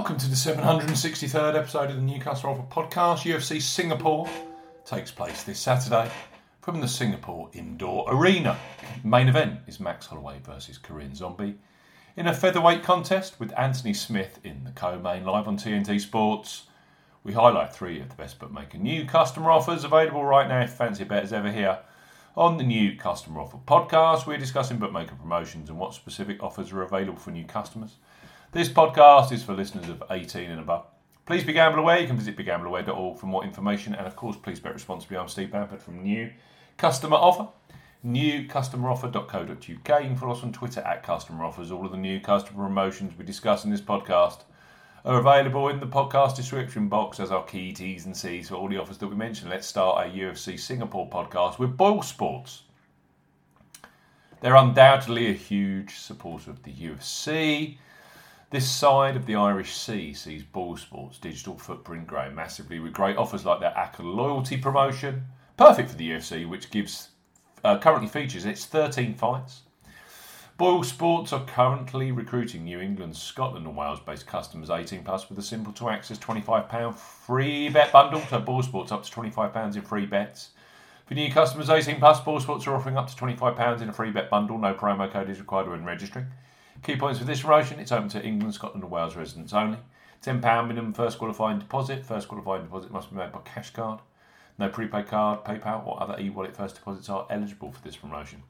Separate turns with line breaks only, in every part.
Welcome to the 763rd episode of the New Customer Offer Podcast. UFC Singapore takes place this Saturday from the Singapore Indoor Arena. Main event is Max Holloway versus Korean Zombie in a featherweight contest with Anthony Smith in the co-main live on TNT Sports. We highlight three of the best bookmaker new customer offers available right now if fancy bet is ever here. On the new customer offer podcast, we're discussing bookmaker promotions and what specific offers are available for new customers. This podcast is for listeners of 18 and above. Please be gamble aware. You can visit begambleaware.org for more information. And of course, please bet responsibly. I'm Steve Bamford from New Customer Offer. Newcustomeroffer.co.uk. You can follow us on Twitter at Customer Offers. All of the new customer promotions we discuss in this podcast are available in the podcast description box as our key T's and C's for all the offers that we mentioned. Let's start our UFC Singapore podcast with Boyle Sports. They're undoubtedly a huge supporter of the UFC. This side of the Irish Sea sees Boyle Sports' digital footprint grow massively with great offers like their ACCA loyalty promotion, perfect for the UFC, which gives uh, currently features its 13 fights. Boyle Sports are currently recruiting New England, Scotland, and Wales based customers 18 plus with a simple to access £25 free bet bundle. So Boyle Sports up to £25 in free bets. For new customers 18 plus, Boyle Sports are offering up to £25 in a free bet bundle. No promo code is required when registering. Key points for this promotion it's open to England, Scotland, and Wales residents only. £10 minimum first qualifying deposit. First qualifying deposit must be made by cash card. No prepaid card, PayPal, or other e wallet first deposits are eligible for this promotion.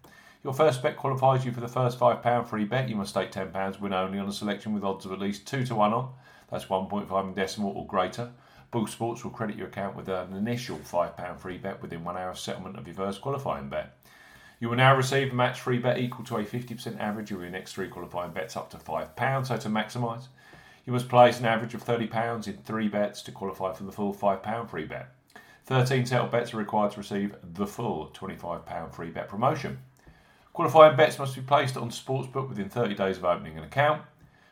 Your first bet qualifies you for the first £5 free bet. You must stake £10, win only on a selection with odds of at least 2 to 1 on. That's 1.5 in decimal or greater. Boyle Sports will credit your account with an initial £5 free bet within one hour of settlement of your first qualifying bet. You will now receive a match free bet equal to a 50% average of your next three qualifying bets up to £5. So to maximise, you must place an average of £30 in three bets to qualify for the full £5 free bet. 13 settled bets are required to receive the full £25 free bet promotion. Qualifying bets must be placed on Sportsbook within 30 days of opening an account.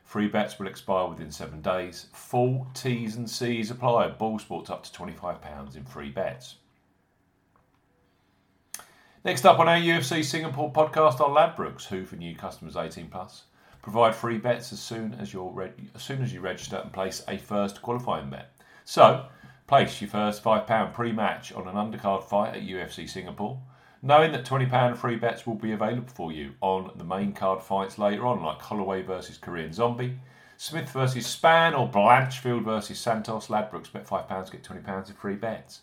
Free bets will expire within seven days. Full T's and C's apply. Boyle Sports up to £25 in free bets. Next up on our UFC Singapore podcast are Ladbrokes, who for new customers 18 plus provide free bets as soon as you're re- as soon as you register and place a first qualifying bet. So, place your first £5 pre-match on an undercard fight at UFC Singapore, knowing that £20 free bets will be available for you on the main card fights later on, like Holloway versus Korean Zombie, Smith versus Spann, or Blanchfield versus Santos. Ladbrokes bet £5, get £20 in free bets.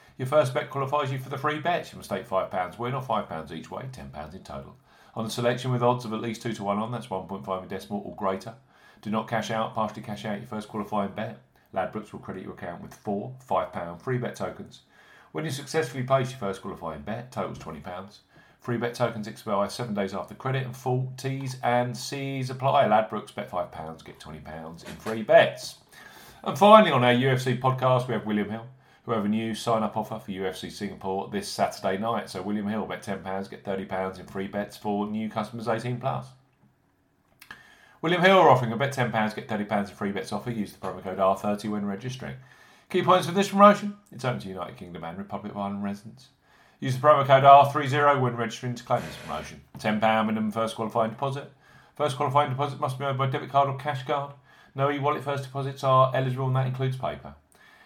Your first bet qualifies you for the free bets. You must stake £5 win or £5 each way, £10 in total on a selection with odds of at least 2 to 1 on, that's 1.5 in decimal or greater. Do not cash out, partially cash out your first qualifying bet. Ladbrokes will credit your account with four £5 free bet tokens. When you successfully place your first qualifying bet, totals £20. Free bet tokens expire seven days after credit and full T's and C's apply. Ladbrokes bet £5, get £20 in free bets. And finally, on our UFC podcast, we have William Hill who have a new sign up offer for UFC Singapore this Saturday night. So William Hill, bet £10, get £30 in free bets for new customers 18 plus. William Hill are offering a bet £10, get £30 in free bets offer. Use the promo code R30 when registering. Key points for this promotion it's open to United Kingdom and Republic of Ireland residents. Use the promo code R30 when registering to claim this promotion. £10 minimum first qualifying deposit. First qualifying deposit must be made by debit card or cash card. No e wallet first deposits are eligible, and that includes PayPal.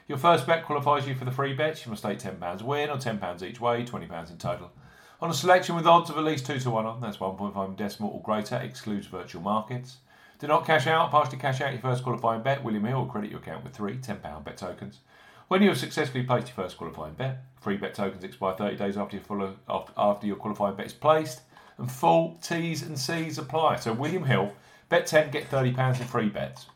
Your first bet qualifies you for the free bets. You must stake £10 win or £10 each way, £20 in total. On a selection with odds of at least 2 to 1 on, that's 1.5 decimal or greater, excludes virtual markets. Do not cash out, partially cash out your first qualifying bet. William Hill will credit your account with three £10 bet tokens. When you have successfully placed your first qualifying bet, free bet tokens expire 30 days after, your after your qualifying bet is placed, and full T's and C's apply. So, William Hill, bet 10, get £30 in free bets.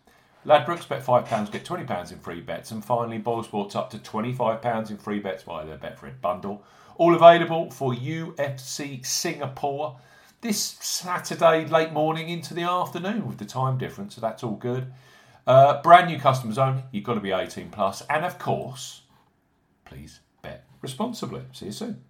Ladbrokes bet £5, get £20 in free bets. And finally, Boyle Sports up to £25 in free bets via their Betfred bundle. All available for UFC Singapore this Saturday, late morning into the afternoon with the time difference, so that's all good. Uh, brand new customers only, you've got to be 18 plus, and of course, please bet responsibly. See you soon.